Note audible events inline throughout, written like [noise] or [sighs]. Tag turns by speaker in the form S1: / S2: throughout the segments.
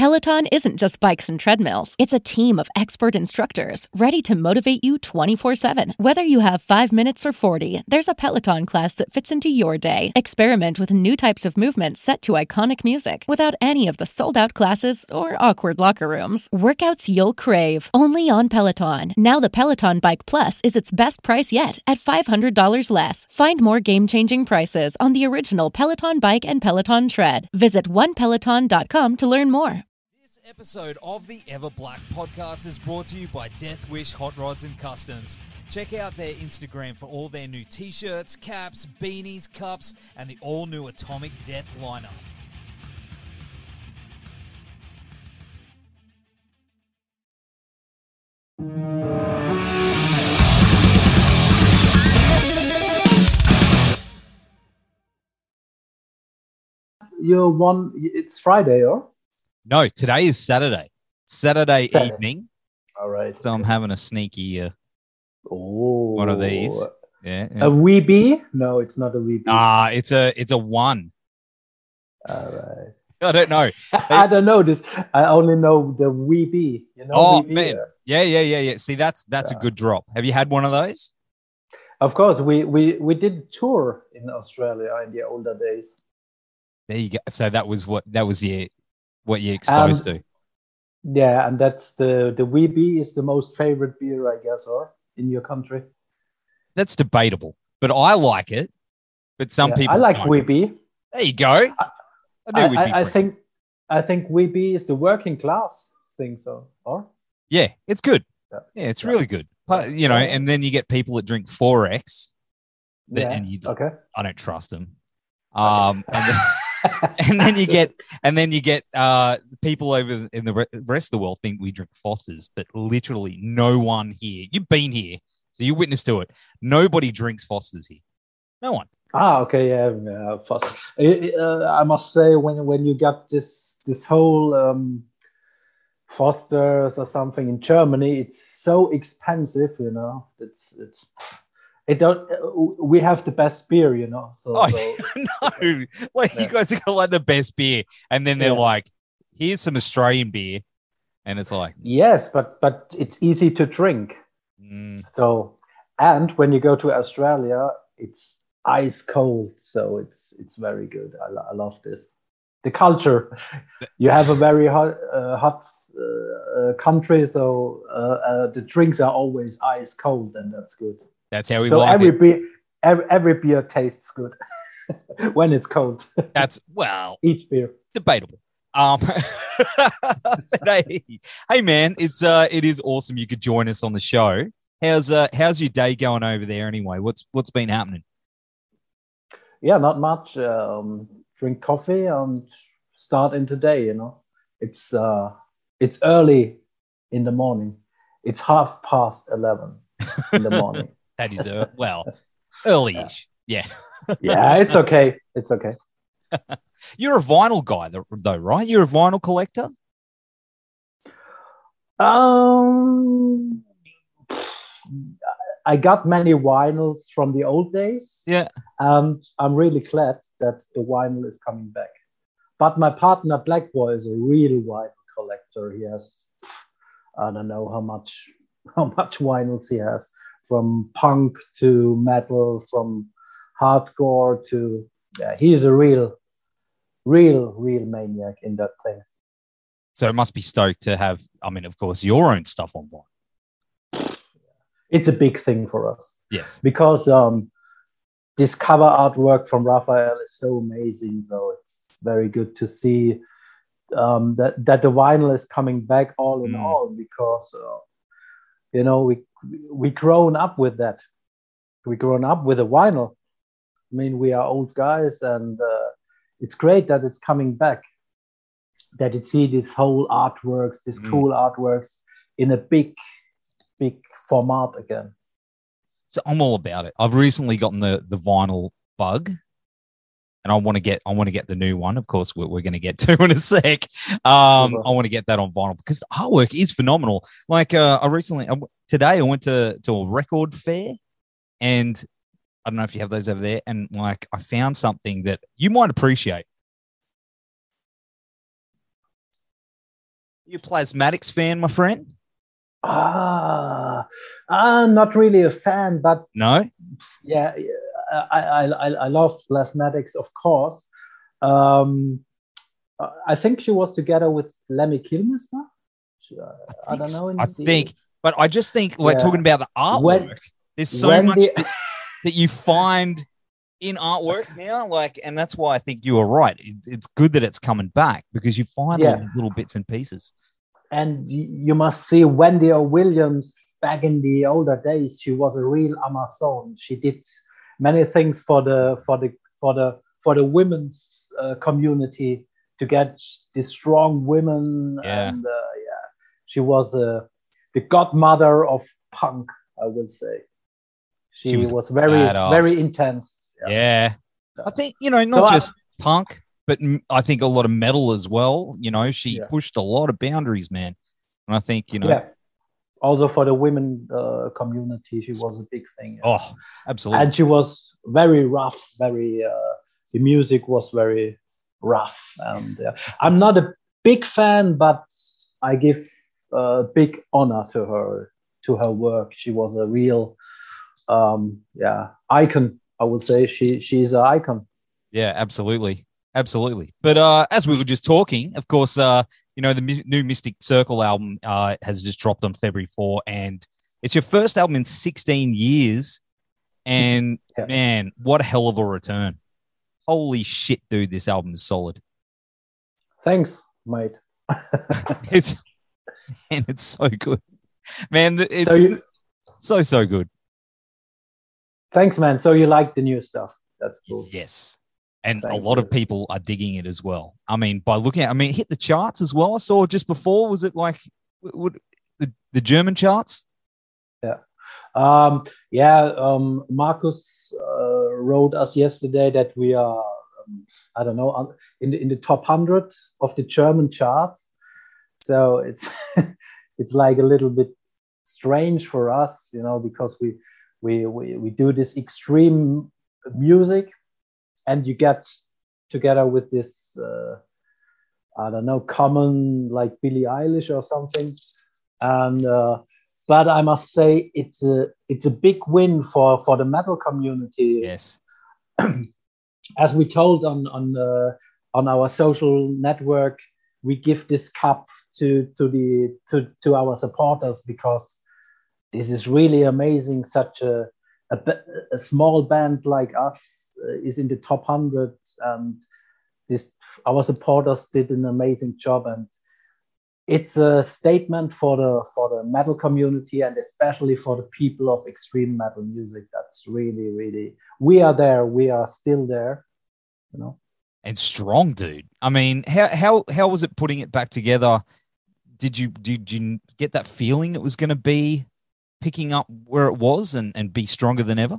S1: Peloton isn't just bikes and treadmills, it's a team of expert instructors ready to motivate you 24 7. Whether you have five minutes or 40, there's a Peloton class that fits into your day. Experiment with new types of movements set to iconic music without any of the sold out classes or awkward locker rooms. Workouts you'll crave, only on Peloton. Now the Peloton Bike Plus is its best price yet at $500 less. Find more game changing prices on the original Peloton Bike and Peloton Tread. Visit onepeloton.com to learn more.
S2: Episode of the Ever Black podcast is brought to you by Death Wish Hot Rods and Customs. Check out their Instagram for all their new t shirts, caps, beanies, cups, and the all new Atomic Death lineup.
S3: You're one it's friday or
S4: No, today is Saturday. Saturday
S3: Saturday.
S4: evening.
S3: all right
S4: So I'm having a sneaky uh,
S3: oh
S4: one of these. Yeah. yeah.
S3: a weebie no it's not a wee weebie
S4: Ah, it's a it's a one.
S3: all right [laughs]
S4: I don't know. [laughs]
S3: i don't know this i only know the weebie you know
S4: Oh,
S3: Weebie?
S4: man. Yeah, yeah, yeah, yeah. See, that's that's a good drop. Have you had one of those?
S3: of course we we we did tour in australia in the older days
S4: There you go. So that was what that was your what you exposed
S3: Um,
S4: to.
S3: yeah and that's the the weebie is the most favorite beer i guess or in your country
S4: That's debatable, but I like it. But some
S3: Yeah,
S4: people
S3: i like
S4: don't.
S3: weebie
S4: There you go. I
S3: I, I, I think i think weebie is the working class thing so or
S4: Yeah, it's good.
S3: Yeah.
S4: Yeah, it's
S3: Yeah.
S4: really good. But you know, and then you get people that drink 4X. that-
S3: yeah
S4: and you
S3: okay
S4: I don't trust them. Um, and, then, [laughs] [laughs] and then you get and then you get uh people over in the rest of the world think we drink Fosters, but literally no one here. You've been here, so you witness to it. Nobody drinks Fosters here. No one.
S3: Ah, okay, yeah. uh, I must say, when when you got this this whole um, Foster's or something in Germany, it's so expensive. You know, it's it's it don't. We have the best beer, you know. So,
S4: Oh, [laughs]
S3: so-
S4: no, like you guys are like the best beer, and then they're
S3: Yeah.
S4: like, "Here's some Australian beer," and it's like,
S3: yes, but but it's easy to drink.
S4: mm,
S3: So, and when you go to Australia, it's ice cold, so it's it's very good. I, I love this. The culture. You have a very hot uh, hot uh, uh, country, so uh, uh, the drinks are always ice cold, and that's good.
S4: That's how we
S3: so
S4: like
S3: every
S4: it.
S3: beer, every, every beer tastes good [laughs] when it's cold.
S4: That's well,
S3: Each beer.
S4: debatable. Um, [laughs] hey, hey, man, it's uh, it is awesome you could join us on the show. How's uh, how's your day going over there anyway? What's what's been happening?
S3: Yeah, not much. Um, drink coffee and start in today. You know, it's uh, it's early in the morning. It's half past eleven in the [laughs] morning.
S4: That is uh, well, early-ish. Yeah,
S3: yeah, it's okay. It's okay. [laughs]
S4: you're a vinyl guy though, right? You're a vinyl collector.
S3: Um, I got many vinyls from the old days.
S4: Yeah.
S3: and I'm really glad that the vinyl is coming back. But my partner Black Boy is a real vinyl collector. He has, I don't know how much, how much vinyls he has, from punk to metal, from hardcore to. Yeah, he is a real, real, real maniac in that place.
S4: So it must be stoked to have. I mean, of course, your own stuff on vinyl.
S3: It's a big thing for us.
S4: Yes.
S3: because um, this cover artwork from Raphael is so amazing. So it's very good to see um, that that the vinyl is coming back all in
S4: Mm.
S3: all because uh, you know we we grown up with that. We grown up with a vinyl. I mean, we are old guys, and uh, it's great that it's coming back. That it see these whole artworks, these
S4: Mm.
S3: cool artworks in a big, big format again.
S4: So I'm all about it. I've recently gotten the the vinyl bug, and I want to get I want to get the new one. Of course, we're, we're going to get [laughs] to in a sec. Um. I want to get that on vinyl because the artwork is phenomenal. Like uh, I recently I today I went to to a record fair, and I don't know if you have those over there. And like I found something that you might appreciate. You a Plasmatics fan, my friend?
S3: Ah, I'm not really a fan, but
S4: No.
S3: yeah, I I I, I love Plasmatics, of course. Um, I think she was together with Lemmy Kilmister. She- uh, I don't know.
S4: I
S3: the-
S4: think, but I just think we're
S3: Yeah.
S4: talking about the artwork.
S3: When-
S4: There's so much
S3: the-
S4: that, [laughs] that you find in artwork now, like, and that's why I think you are right. It, it's good that it's coming back because you find all these little bits and pieces.
S3: and you must see Wendy O. Williams back in the older days. She was a real Amazon. She did many things for the for the for the for the women's uh, community to get the strong women.
S4: Yeah.
S3: And uh, yeah, she was uh, the godmother of punk. I will say. She,
S4: She was
S3: was, very very intense.
S4: Yeah. I think, you know, not
S3: So I-
S4: just punk, but i think a lot of metal as well. You know, she
S3: Yeah.
S4: pushed a lot of boundaries, man. And I think, you know,
S3: Yeah. Also for the women uh, community, she was a big thing.
S4: oh, absolutely.
S3: and she was very rough very uh, the music was very rough and uh, i'm not a big fan but i give uh, big honor to her to her work she was a real um yeah icon i would say she she's an icon
S4: Yeah, absolutely. Absolutely. But uh, as we were just talking, of course, uh, you know, the new Mystic Circle album uh, has just dropped on February 4, and it's your first album in 16 years. And
S3: Yeah.
S4: man, what a hell of a return. Holy shit, dude, this album is solid.
S3: thanks mate [laughs]
S4: It's and it's so good. Man, it's
S3: so you
S4: so so good.
S3: thanks man so you like the new stuff that's cool
S4: Yes. And a
S3: Thank
S4: lot of people are digging it as well. I mean, by looking at, I mean, it hit the charts as well. I saw just before. Was it like w- w- the, the German charts? Yeah.
S3: Um, yeah, um, Marcus uh, wrote us yesterday that we are, um, I don't know, in the, in the top hundred of the German charts. So it's [laughs] it's like a little bit strange for us, you know, because we we we, we do this extreme music, and you get together with this, uh, I don't know, common like Billie Eilish or something, and. Uh, but I must say it's a it's a big win for for the metal community.
S4: Yes. [clears throat]
S3: As we told on on uh, on our social network, we give this cup to to the to to our supporters because this is really amazing. Such a a, a small band like us Uh, is in the top hundred, and this our supporters did an amazing job and it's a statement for the for the metal community and especially for the people of extreme metal music that's really really we are there we are still there you know
S4: And strong, dude. I mean, how how how was it putting it back together? Did you did you get that feeling it was going to be picking up where it was and and be stronger than ever?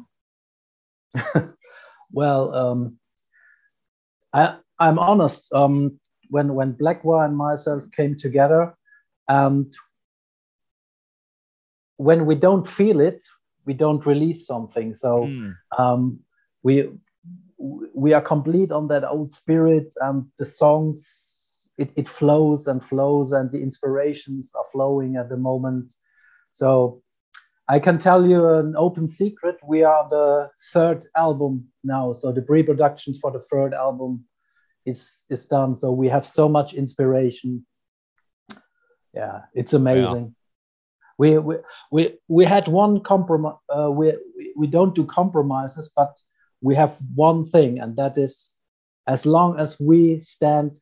S4: [laughs]
S3: well um i i'm honest um when when Blackwar and myself came together and when we don't feel it we don't release something so
S4: Mm.
S3: um, we we are complete on that old spirit and the songs it, it flows and flows and the inspirations are flowing at the moment so i can tell you an open secret. We are the third album now. So the pre-production for the third album is is done. So we have so much inspiration. Yeah it's amazing. We, we we we had one compromise uh, we, we we don't do compromises but we have one thing and that is as long as we stand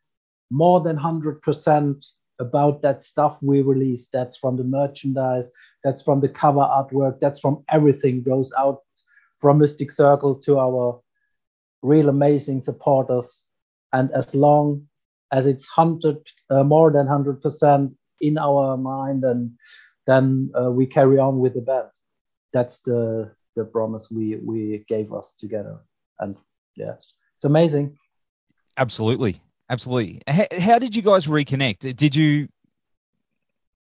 S3: more than 100% about that stuff we release that's from the merchandise that's from the cover artwork that's from everything goes out from mystic circle to our real amazing supporters and as long as it's 100 uh, more than 100% in our mind and then uh, we carry on with the band that's the the promise we we gave us together and yeah it's amazing
S4: Absolutely. Absolutely. How, how did you guys reconnect? Did you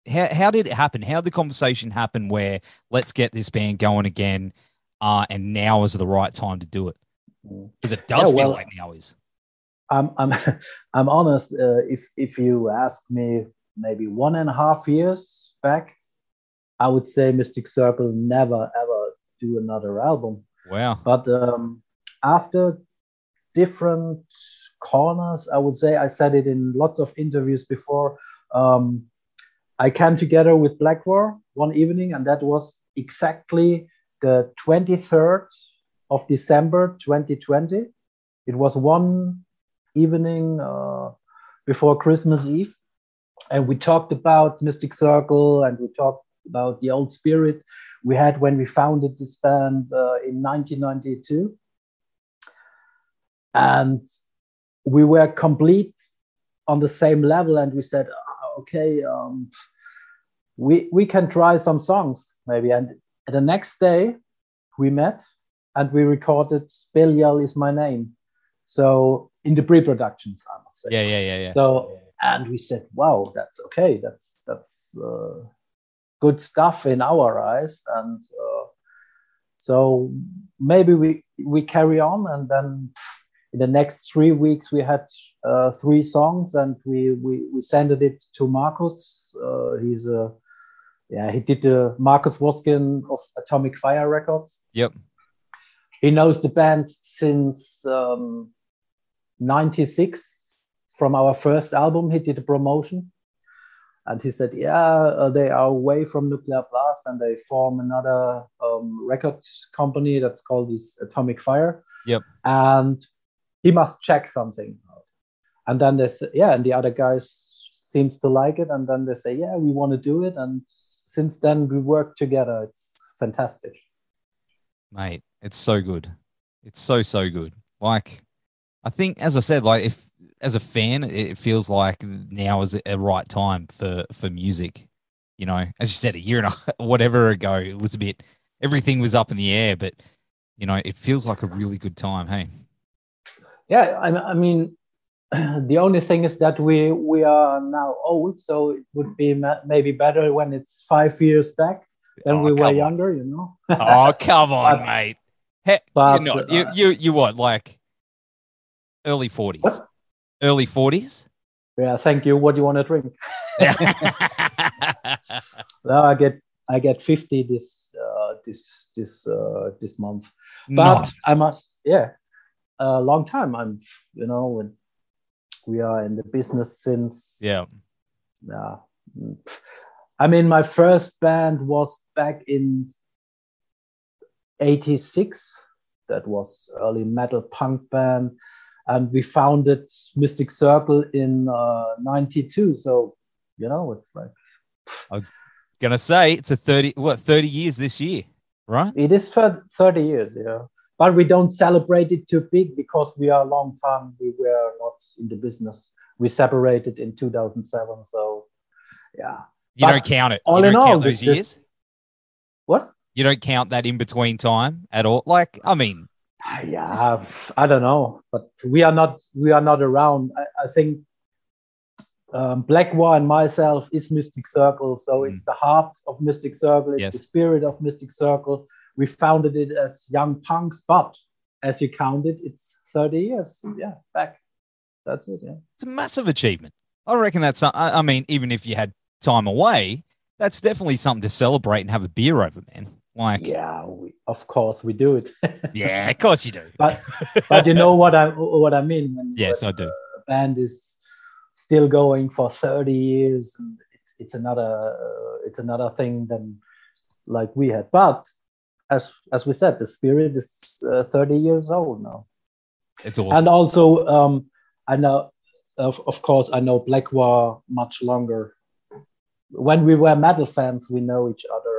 S4: how, how did it happen? How did the conversation happen where let's get this band going again uh, and now is the right time to do it? Because it does
S3: Yeah,
S4: feel like now is.
S3: i'm i'm [laughs] i'm honest uh, if if you ask me maybe one and a half years back, I would say Mystic Circle never ever do another album.
S4: Wow.
S3: But um, after different corners, I would say I said it in lots of interviews before. Um, I came together with Blackwar one evening, and that was exactly the 23rd of December 2020. It was one evening uh, before Christmas Eve, and we talked about Mystic Circle and we talked about the old spirit we had when we founded this band uh, in 1992. And we were complete on the same level, and we said, "Ah, okay, um, we, we can try some songs maybe. And the next day, we met and we recorded Belial is my name. So in the pre-productions, I must say.
S4: Yeah, yeah, yeah, yeah.
S3: So and we said, "Wow, that's okay. That's that's uh, good stuff in our eyes." And uh, so maybe we we carry on, and then in the next three weeks we had uh, three songs, and we we we sent it to Marcus. Uh, he's a yeah, he did the Marcus Wosgien of Atomic Fire Records.
S4: Yep.
S3: He knows the band since um, '96 from our first album. He did a promotion, and he said, "Yeah, uh, they are away from Nuclear Blast, and they form another um, record company that's called this Atomic Fire."
S4: Yep.
S3: And he must check something out. And then this, "Yeah," and the other guys seems to like it, and then they say, "Yeah, we want to do it." And since then, we work together. It's fantastic.
S4: mate it's so good it's so so good like i think as i said like if as a fan it feels like now is a right time for for music you know as you said a year and a [laughs] whatever ago it was a bit everything was up in the air but you know it feels like a really good time hey
S3: Yeah, I, I mean, [clears throat] the only thing is that we we are now old, so it would be ma- maybe better when it's five years back when
S4: Oh,
S3: we were
S4: on.
S3: younger, you know. [laughs]
S4: oh come on
S3: But-
S4: mate He-
S3: but,
S4: you're not,
S3: uh,
S4: you, you you what like early 40s
S3: What?
S4: early 40s
S3: Yeah, thank you. What do you want to drink? [laughs] Well, I get I get fifty this uh, this this uh, this month, but
S4: Nice.
S3: I must yeah, a long time. I'm you know when we are in the business since
S4: yeah
S3: yeah. I mean, my first band was back in '86. That was early metal punk band, and we founded Mystic Circle in uh, '92. so, you know, it's like I was
S4: gonna say it's a 30 what 30 years this year right
S3: it is for 30 years, yeah. But we don't celebrate it too big because we are a long time. We were not in the business. We separated in 2007. So, yeah.
S4: you
S3: But
S4: don't count it
S3: all
S4: you
S3: in all,
S4: those years
S3: What?
S4: you don't count that in between time at all like i mean
S3: yeah i don't know but we are not we are not around i, I think um, Blackwar and myself is mystic circle so
S4: Mm.
S3: it's the heart of mystic circle it's
S4: Yes.
S3: the spirit of mystic circle we founded it as young punks but as you count it it's 30 years. Yeah back. That's it yeah.
S4: It's a massive achievement. I reckon that's i, I mean even if you had time away that's definitely something to celebrate and have a beer over man. Like yeah,
S3: yeah we, of course we do it. [laughs]
S4: Yeah, of course you do.
S3: But but you know what i what i mean when, [laughs]
S4: yes
S3: when
S4: i do.
S3: a band is still going for 30 years and it's it's another uh, it's another thing than like we had. But as as we said the spirit is uh, 30 years old now.
S4: It's awesome.
S3: And also um i know of, of course i know blackwar much longer. When we were metal fans we know each other.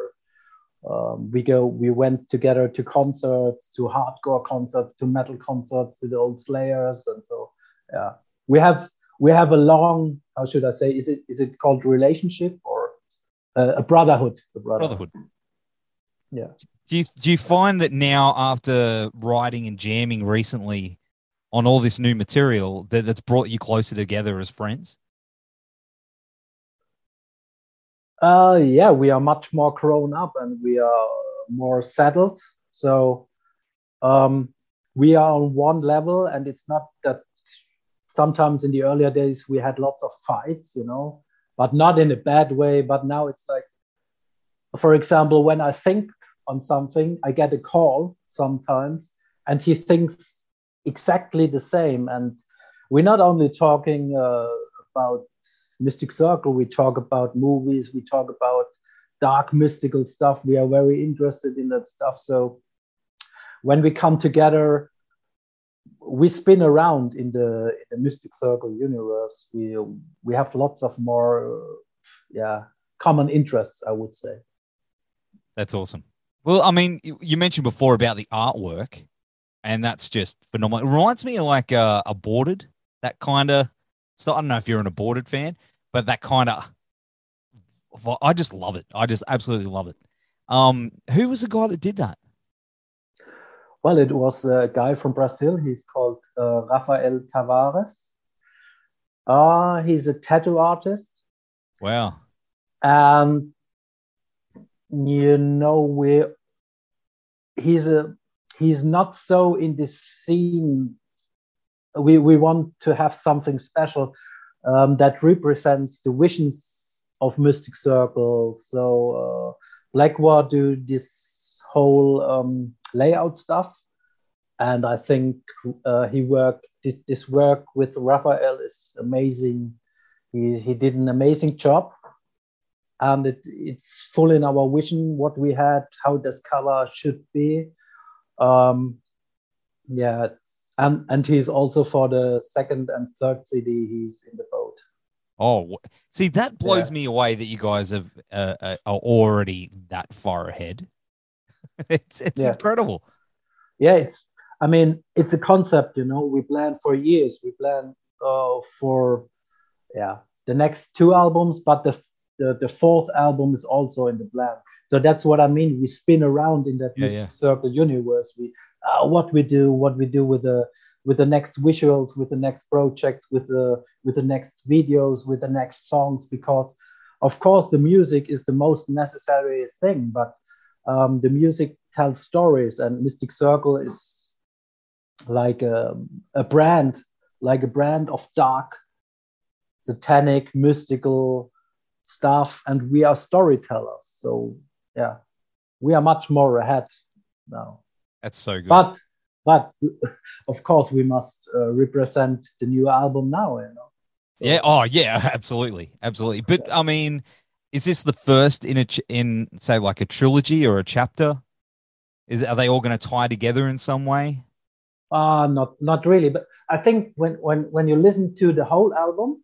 S3: Um, we go we went together to concerts to hardcore concerts to metal concerts to the old slayers and so yeah. We have we have a long how should i say is it is it called relationship or uh, a brotherhood a brotherhood,
S4: brotherhood.
S3: Yeah
S4: do you do you find that now after writing and jamming recently on all this new material that that's brought you closer together as friends
S3: Uh, yeah, we are much more grown up and we are more settled. So um, we are on one level, and it's not that sometimes in the earlier days we had lots of fights, you know, but not in a bad way. But now it's like, for example, when I think on something, I get a call sometimes, and he thinks exactly the same. And we're not only talking uh, about Mystic Circle, we talk about movies, we talk about dark mystical stuff. We are very interested in that stuff. So when we come together, we spin around in the, in the Mystic Circle universe. We we have lots of more, yeah, common interests. I would say.
S4: That's awesome. Well, I mean, you mentioned before about the artwork, and that's just phenomenal. It reminds me of like uh, aborted, that kind of stuff. I don't know if you're an aborted fan, but that kind of, I just love it. I just absolutely love it. Um, who was the guy that did that?
S3: Well, it was a guy from Brazil. He's called uh, Rafael Tavares. Uh, he's a tattoo artist.
S4: Wow.
S3: And you know, we he's a he's not so in this scene. We we want to have something special um, that represents the visions of Mystic Circle. So uh, Blackwar do this whole um, layout stuff, and I think uh, he worked this, this work with Raphael is amazing. He he did an amazing job, and it, it's full in our vision what we had, how this color should be. Um, yeah, and and he's also for the second and third CD. He's in the boat.
S4: Oh, see, that blows yeah. me away that you guys have uh, uh, are already that far ahead. [laughs] it's it's yeah. incredible.
S3: Yeah, it's. I mean, it's a concept. You know, we plan for years. We plan uh, for yeah the next two albums, but the the, the fourth album is also in the plan. So that's what I mean. We spin around in that yeah, Mystic yeah. Circle universe. We uh, what we do, what we do with the with the next visuals, with the next projects, with the with the next videos, with the next songs. Because of course the music is the most necessary thing, but um, the music tells stories, and Mystic Circle is like a, a brand, like a brand of dark, satanic, mystical stuff and we are storytellers. So yeah we are much more ahead now.
S4: That's so good.
S3: But but [laughs] of course we must uh, represent the new album now you know?
S4: So, yeah. Oh yeah. [laughs] Absolutely. Absolutely. But yeah. i mean is this the first in a ch- in say like a trilogy or a chapter? Is are they all going to tie together in some way?
S3: Uh not not really. But i think when when when you listen to the whole album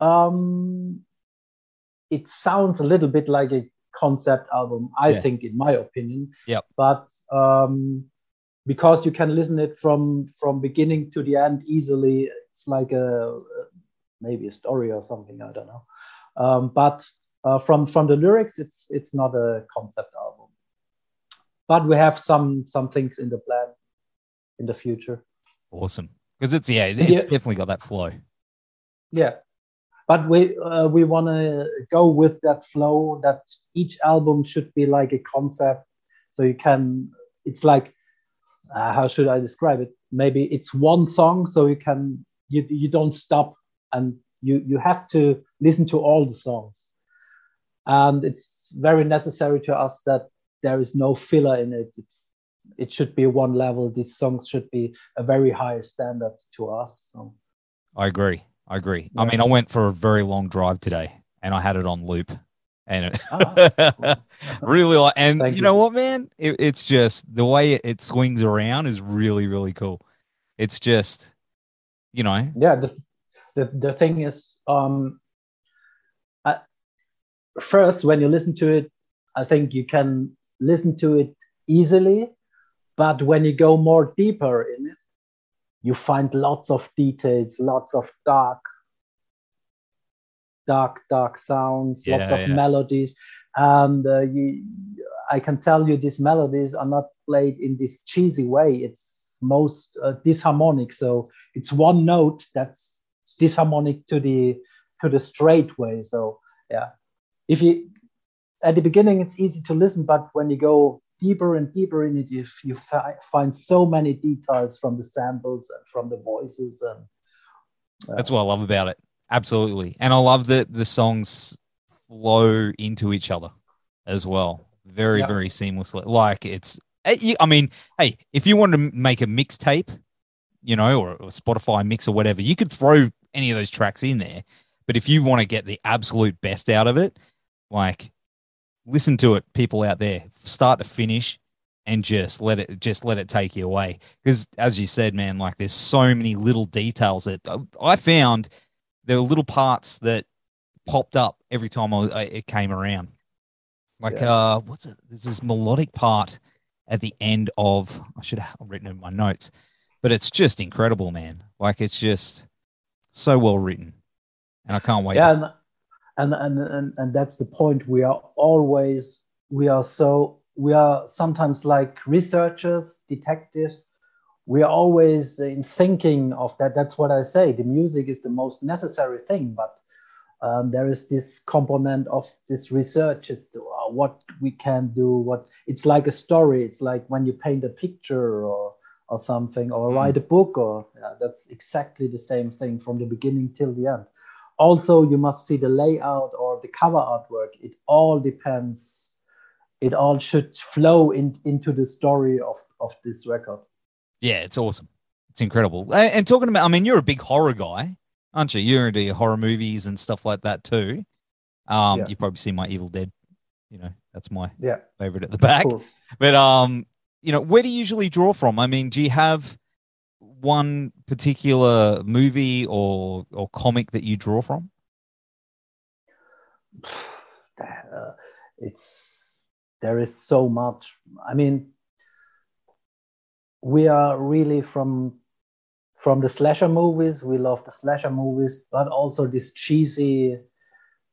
S3: um it sounds a little bit like a concept album i yeah. think in my opinion.
S4: Yeah
S3: but um because you can listen it from from beginning to the end easily it's like a maybe a story or something i don't know. Um, but uh, from from the lyrics it's it's not a concept album. But we have some some things in the plan in the future.
S4: Awesome. Because it's yeah it's yeah. definitely got that flow.
S3: Yeah but we uh, we want to go with that flow that each album should be like a concept. So you can it's like uh, how should i describe it? Maybe it's one song so you can you, you don't stop and you you have to listen to all the songs. And it's very necessary to us that there is no filler in it. It's it should be one level. These songs should be a very high standard to us so.
S4: i agree I agree. Yeah. I mean, I went for a very long drive today and I had it on loop. And it oh. [laughs] really like, and you, you, know what, man? It, it's just the way it, it, swings around is really, really cool. It's just, you know.
S3: Yeah. The, the, the thing is, um, I, first, when you listen to it, I think you can listen to it easily. But when you go more deeper in it, you find lots of details, lots of dark, dark, dark sounds, yeah, lots of yeah. melodies. And uh, you, I can tell you these melodies are not played in this cheesy way. It's most uh, disharmonic. So it's one note that's disharmonic to the to the straight way. So yeah, if you at the beginning it's easy to listen, but when you go deeper and deeper in it, you, you fi- find so many details from the samples and from the voices. And
S4: uh, that's what I love about it. Absolutely. And I love that the songs flow into each other as well. Very,
S3: Yeah.
S4: very seamlessly. Like it's, eh, I mean, hey, if you wanted to make a mixtape, you know, or a Spotify mix or whatever, you could throw any of those tracks in there. But if you want to get the absolute best out of it, like listen to it, people out there, start to finish, and just let it just let it take you away. Because as you said, man, like there's so many little details that uh, I found there were little parts that popped up every time I, it came around. Like
S3: Yeah.
S4: uh, what's it? There's this melodic part at the end of. I should have written it in my notes, but it's just incredible, man. Like it's just so well written, and I can't wait.
S3: yeah and, and and and and that's the point. We are always we are so we are sometimes like researchers detectives. We are always in thinking of that. That's what i say. The music is the most necessary thing but um, there is this component of this research as to uh, what we can do what it's like a story. It's like when you paint a picture or or something or
S4: Mm.
S3: write a book or yeah, that's exactly the same thing from the beginning till the end also you must see the layout or the cover artwork it all depends it all should flow in, into the story of, of this record
S4: Yeah, it's awesome. It's incredible. And, talking about, I mean, you're a big horror guy, aren't you? You're into your horror movies and stuff like that too. Um,
S3: Yeah.
S4: you've probably seen my Evil Dead. You know, that's my
S3: yeah
S4: favorite at the back.
S3: cool.
S4: But um, you know, where do you usually draw from? I mean, do you have one particular movie or or comic that you draw from? [sighs]
S3: uh, it's there is so much. I mean we are really from from the slasher movies. We love the slasher movies but also these cheesy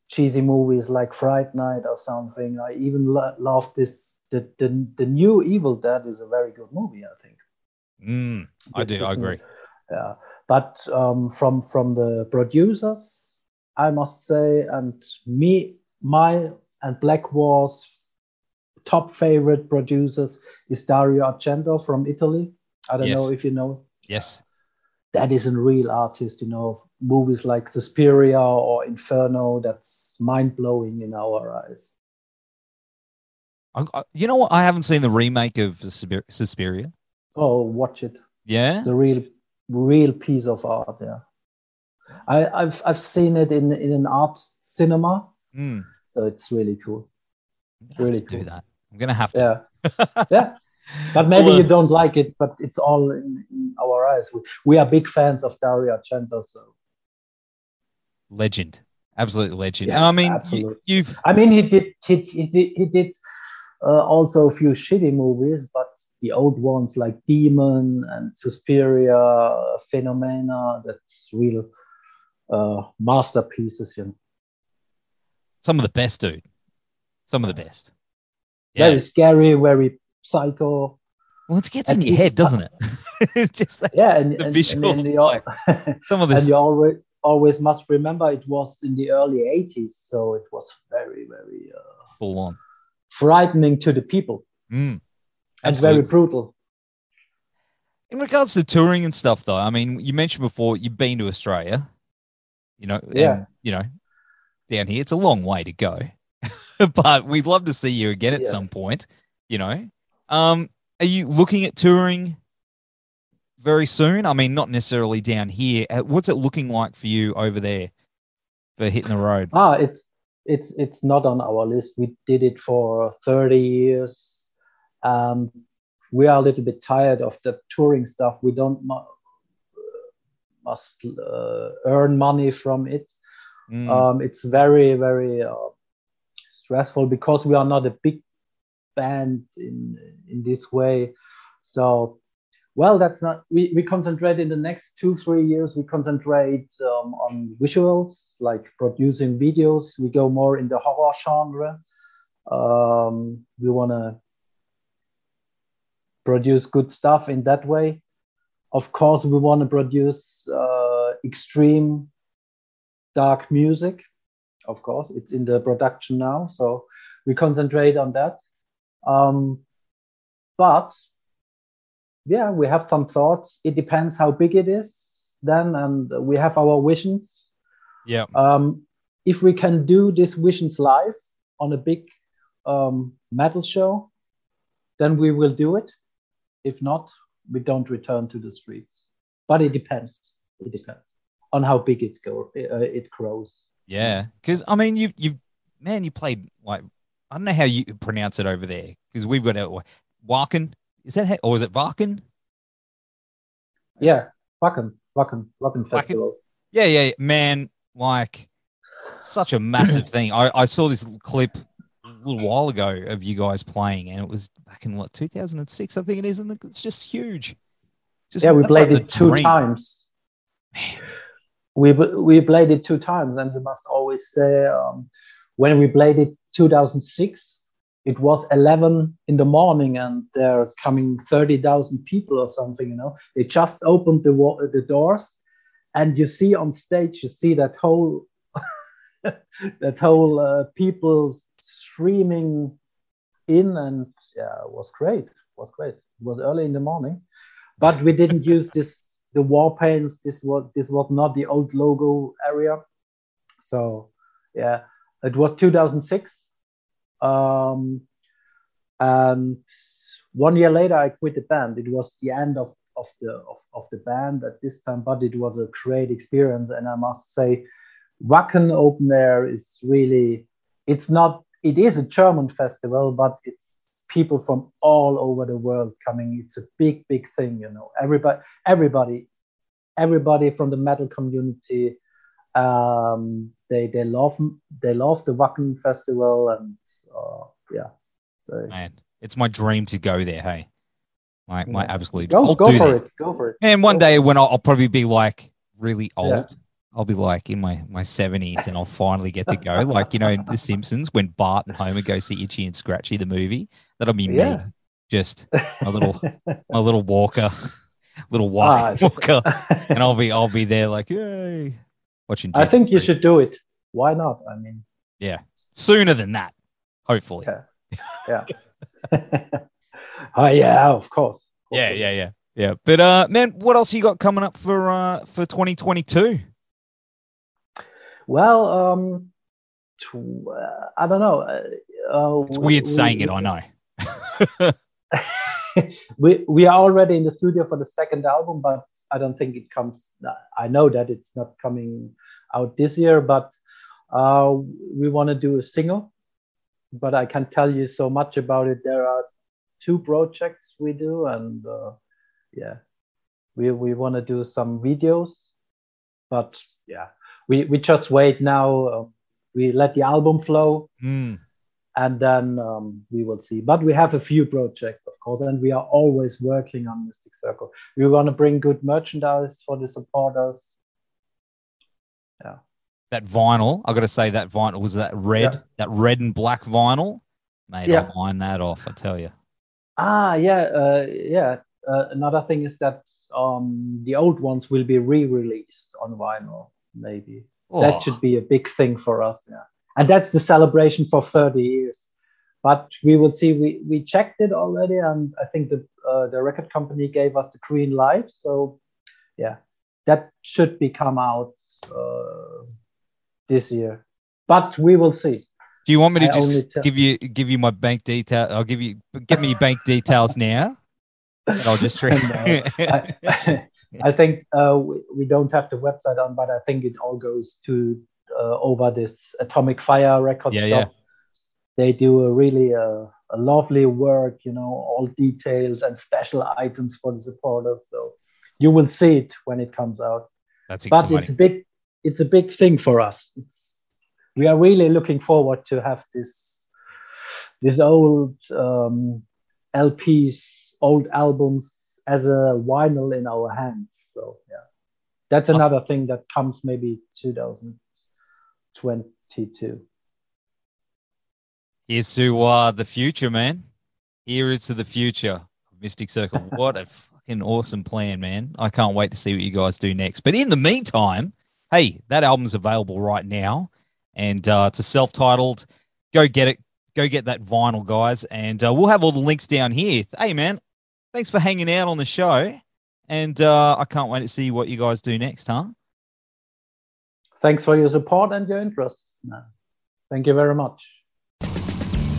S3: cheesy movies like fright night or something. I even lo- love this the, the the new evil dead is a very good movie i think
S4: Mm, I do. I agree.
S3: yeah but um, from from the producers i must say and me my and Blackwar's top favorite producers is dario argento from italy i don't know if you know
S4: Yes.
S3: that is a real artist you know movies like suspiria or inferno that's mind-blowing in our eyes
S4: I, I, you know what? I haven't seen the remake of Suspir- Suspiria.
S3: Oh watch it
S4: Yeah.
S3: it's a real real piece of art yeah I, I've I've seen it in in an art cinema,
S4: Mm.
S3: so it's really cool.
S4: Have
S3: Really
S4: to do that. I'm gonna have to.
S3: Yeah, [laughs] yeah. But maybe
S4: Well,
S3: you don't like it, but it's all in, in our eyes. We, we are big fans of Dario Argento, so
S4: legend, absolute legend.
S3: Yeah,
S4: and I mean, you,
S3: absolutely.
S4: you've
S3: I mean, he did he, he did he did uh, also a few shitty movies, but the old ones like Demon and Suspiria, Phenomena, that's real uh, masterpieces. You know,
S4: some of the best, dude. Some of the best. Yeah.
S3: very scary, very psycho.
S4: well, it gets
S3: at
S4: in your head, doesn't it? it's [laughs] just that,
S3: Yeah, and,
S4: The
S3: and,
S4: visual,
S3: and, you [laughs]
S4: some of
S3: and you always always must remember it was in the early 80s so it was very very uh,
S4: full on.
S3: frightening to the people
S4: Mm,
S3: and very brutal
S4: In regards to touring and stuff, though, I mean, you mentioned before you've been to Australia. You know,
S3: Yeah.
S4: and, you know, down here it's a long way to go, [laughs] but we'd love to see you again at
S3: Yeah.
S4: some point. You know, um, are you looking at touring very soon? I mean, not necessarily down here. Uh, What's it looking like for you over there for hitting the road?
S3: ah it's it's it's not on our list we did it for 30 years and we are a little bit tired of the touring stuff. We don't mu- must uh, earn money from it.
S4: Mm,
S3: um, it's very very uh, stressful because we are not a big band in in this way. So well that's not we, we concentrate in the next two three years we concentrate um, on visuals like producing videos. We go more in the horror genre. Um, we want to produce good stuff in that way. Of course we want to produce uh, extreme dark music of course. It's in the production now so we concentrate on that. Um, but yeah we have some thoughts. It depends how big it is then and we have our visions.
S4: Yeah.
S3: Um, if we can do this Visions live on a big um, metal show, then we will do it. If not, we don't return to the streets. But it depends. It depends on how big it go uh, it grows.
S4: Yeah, because I mean, you you man, you played like I don't know how you pronounce it over there because we've got a Wacken. Is that how, or is it Wacken?
S3: Yeah, Wacken, Wacken, Wacken Festival.
S4: Yeah, yeah, man. Like such a massive [clears throat] thing. I, I saw this clip little while ago of you guys playing, and it was back in what 2006, I think it is, and it's just huge. Just,
S3: yeah, we played
S4: like
S3: it two
S4: dream.
S3: times. We we played it two times, and we must always say um, when we played it 2006, it was 11 in the morning, and there's coming 30,000 people or something. You know, they just opened the the doors, and you see on stage, you see that whole [laughs] that whole uh, people streaming in, and yeah, was great. Was great. It was early in the morning, but we didn't use this the war paints. This was this was not the old logo area. So yeah, it was 2006, um, and one year later I quit the band. It was the end of of the of, of the band at this time, but it was a great experience, and I must say, Wacken Open Air is really. It's not. It is a German festival, but it's people from all over the world coming. It's a big, big thing, you know. Everybody, everybody, everybody from the metal community. Um, they they love they love the Wacken festival, and uh, yeah, they-
S4: Man, it's my dream to go there. Hey, my my absolute.
S3: go
S4: I'll
S3: go
S4: do
S3: for
S4: that.
S3: it, go for it.
S4: And one
S3: Go
S4: day when I'll, I'll probably be like really old,
S3: Yeah.
S4: I'll be like in my my seventies, and I'll finally get to go. Like you know, The Simpsons when Bart and Homer go see Itchy and Scratchy the movie. That'll be me, just a little [laughs] my little walker, [laughs] little
S3: Ah,
S4: white walker, [laughs] and I'll be I'll be there like yay, watching.
S3: I think you should do it. Why not? I mean,
S4: yeah, sooner than that, hopefully.
S3: Yeah. yeah. oh yeah, of course.
S4: Yeah, yeah, yeah, yeah. But uh, man, what else you got coming up for uh for twenty twenty two?
S3: Well, um, uh, I don't know. Uh, uh,
S4: It's
S3: we-
S4: weird
S3: we-
S4: saying it, I know. [laughs]
S3: we we are already in the studio for the second album, but I don't think it comes. I know that it's not coming out this year, but uh, we want to do a single. But I can't tell you so much about it. There are two projects we do, and uh, yeah, we we want to do some videos. But yeah, we we just wait now. Uh, we let the album flow
S4: Hmm.
S3: and then um, we will see. But we have a few projects, of course, and we are always working on Mystic Circle. We want to bring good merchandise for the supporters. Yeah.
S4: That vinyl. I got to say that vinyl was that red,
S3: Yeah.
S4: that red and black vinyl. Mate,
S3: Yeah.
S4: I'll line that off. I tell you.
S3: Ah, yeah, uh, yeah. Uh, another thing is that um, the old ones will be re-released on vinyl, maybe.
S4: Oh,
S3: That should be a big thing for us, yeah. And that's the celebration for 30 years. But we will see. We we checked it already, and I think the uh, the record company gave us the green light. So, yeah, that should be come out uh, this year. But we will see.
S4: Do you want me to
S3: I
S4: just
S3: tell-
S4: give you give you my bank detail? I'll give you give me your bank details now. And [laughs] I'll just
S3: No, [laughs] I, I think uh, we, we don't have the website on, but I think it all goes to uh, over this Atomic Fire record
S4: Yeah,
S3: shop. They do a really uh, a lovely work, you know, all details and special items for the supporters. So you will see it when it comes out.
S4: That's
S3: But it's a big, it's a big thing for us. It's, we are really looking forward to have this, this old um, LPs, old albums as a vinyl in our hands. So yeah, that's
S4: Awesome.
S3: another thing that comes maybe 2022.
S4: Here's to uh, the future, man. Here is to the future. Mystic Circle. [laughs] What a fucking awesome plan, man. I can't wait to see what you guys do next. But in the meantime, hey, that album's available right now. And uh, it's a self titled. Go get it. Go get that vinyl, guys. And uh, we'll have all the links down here. Hey, man, thanks for hanging out on the show. And uh, I can't wait to see what you guys do next, huh?
S3: thanks for your support and your interest. Thank you very much.